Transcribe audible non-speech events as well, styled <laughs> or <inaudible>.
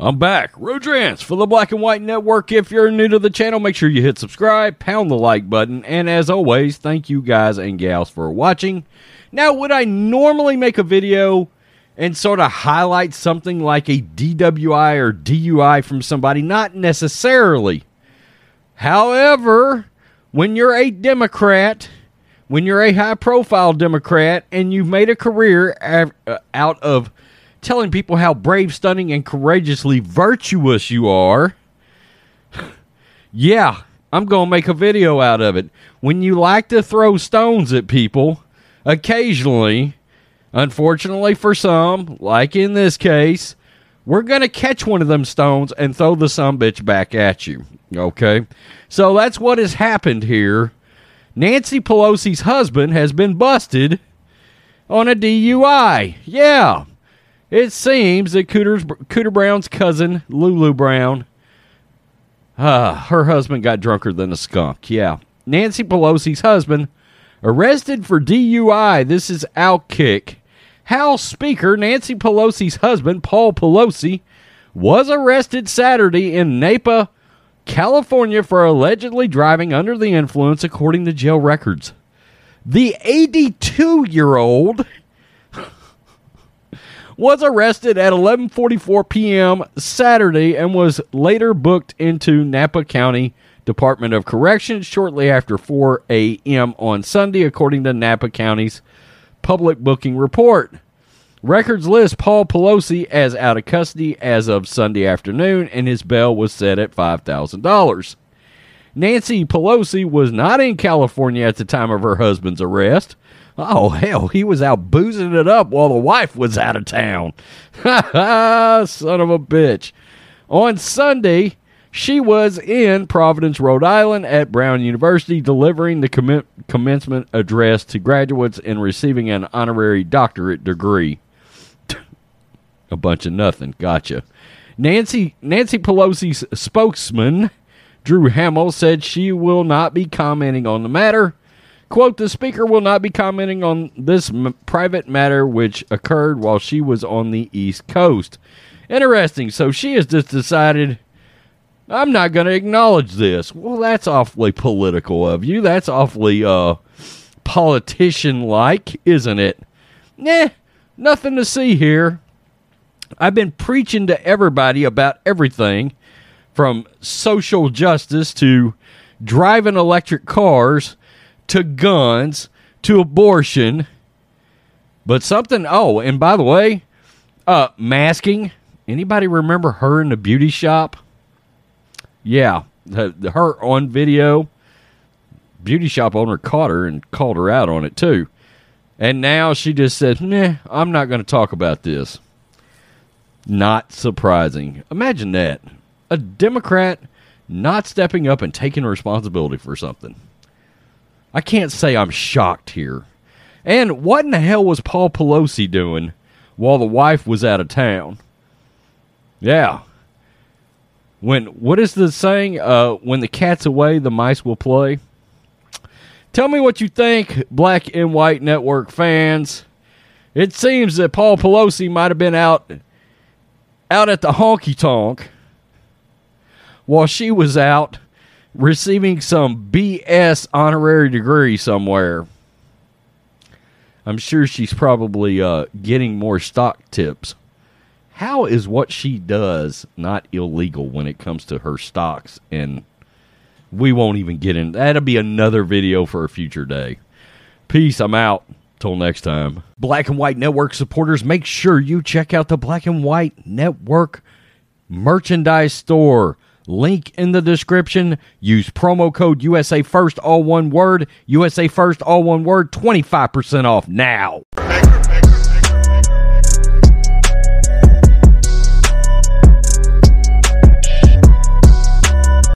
I'm back. Rodrance for the Black and White Network. If you're new to the channel, make sure you hit subscribe, pound the like button, and as always, thank you guys and gals for watching. Now, would I normally make a video and sort of highlight something like a DWI or DUI from somebody? Not necessarily. However, when you're a Democrat, when you're a high profile Democrat, and you've made a career uh, out of telling people how brave, stunning, and courageously virtuous you are, <laughs> yeah, I'm going to make a video out of it. When you like to throw stones at people, occasionally, unfortunately for some, like in this case, we're going to catch one of them stones and throw the some bitch back at you. Okay? So that's what has happened here. Nancy Pelosi's husband has been busted on a DUI. Yeah. It seems that Cooter's, Cooter Brown's cousin, Lulu Brown, uh, her husband got drunker than a skunk. Yeah. Nancy Pelosi's husband arrested for DUI. This is Outkick. House Speaker Nancy Pelosi's husband, Paul Pelosi, was arrested Saturday in Napa, California for allegedly driving under the influence, according to jail records. The 82 year old was arrested at 11:44 p.m. Saturday and was later booked into Napa County Department of Corrections shortly after 4 a.m. on Sunday, according to Napa County's public booking report. Records list Paul Pelosi as out of custody as of Sunday afternoon, and his bail was set at $5,000. Nancy Pelosi was not in California at the time of her husband's arrest. Oh, hell, he was out boozing it up while the wife was out of town. Ha <laughs> ha, son of a bitch. On Sunday, she was in Providence, Rhode Island at Brown University delivering the comm- commencement address to graduates and receiving an honorary doctorate degree. <laughs> a bunch of nothing. Gotcha. Nancy Nancy Pelosi's spokesman, Drew Hamill, said she will not be commenting on the matter. Quote, the speaker will not be commenting on this m- private matter which occurred while she was on the East Coast. Interesting. So she has just decided, I'm not going to acknowledge this. Well, that's awfully political of you. That's awfully uh, politician like, isn't it? Nah, nothing to see here. I've been preaching to everybody about everything from social justice to driving electric cars to guns to abortion. But something, oh, and by the way, uh, masking. Anybody remember her in the beauty shop? Yeah, her on video. Beauty shop owner caught her and called her out on it too. And now she just said, nah, I'm not going to talk about this. Not surprising. Imagine that. A Democrat not stepping up and taking responsibility for something. I can't say I'm shocked here. And what in the hell was Paul Pelosi doing while the wife was out of town? Yeah. When what is the saying? Uh, when the cat's away, the mice will play. Tell me what you think, Black and White Network fans. It seems that Paul Pelosi might have been out out at the honky tonk while she was out receiving some BS honorary degree somewhere. I'm sure she's probably uh, getting more stock tips. How is what she does not illegal when it comes to her stocks? And we won't even get in. That'll be another video for a future day. Peace. I'm out. Till next time. Black and White Network supporters, make sure you check out the Black and White Network merchandise store Link in the description. Use promo code USA First, all one word. USA First, all one word. 25% off now.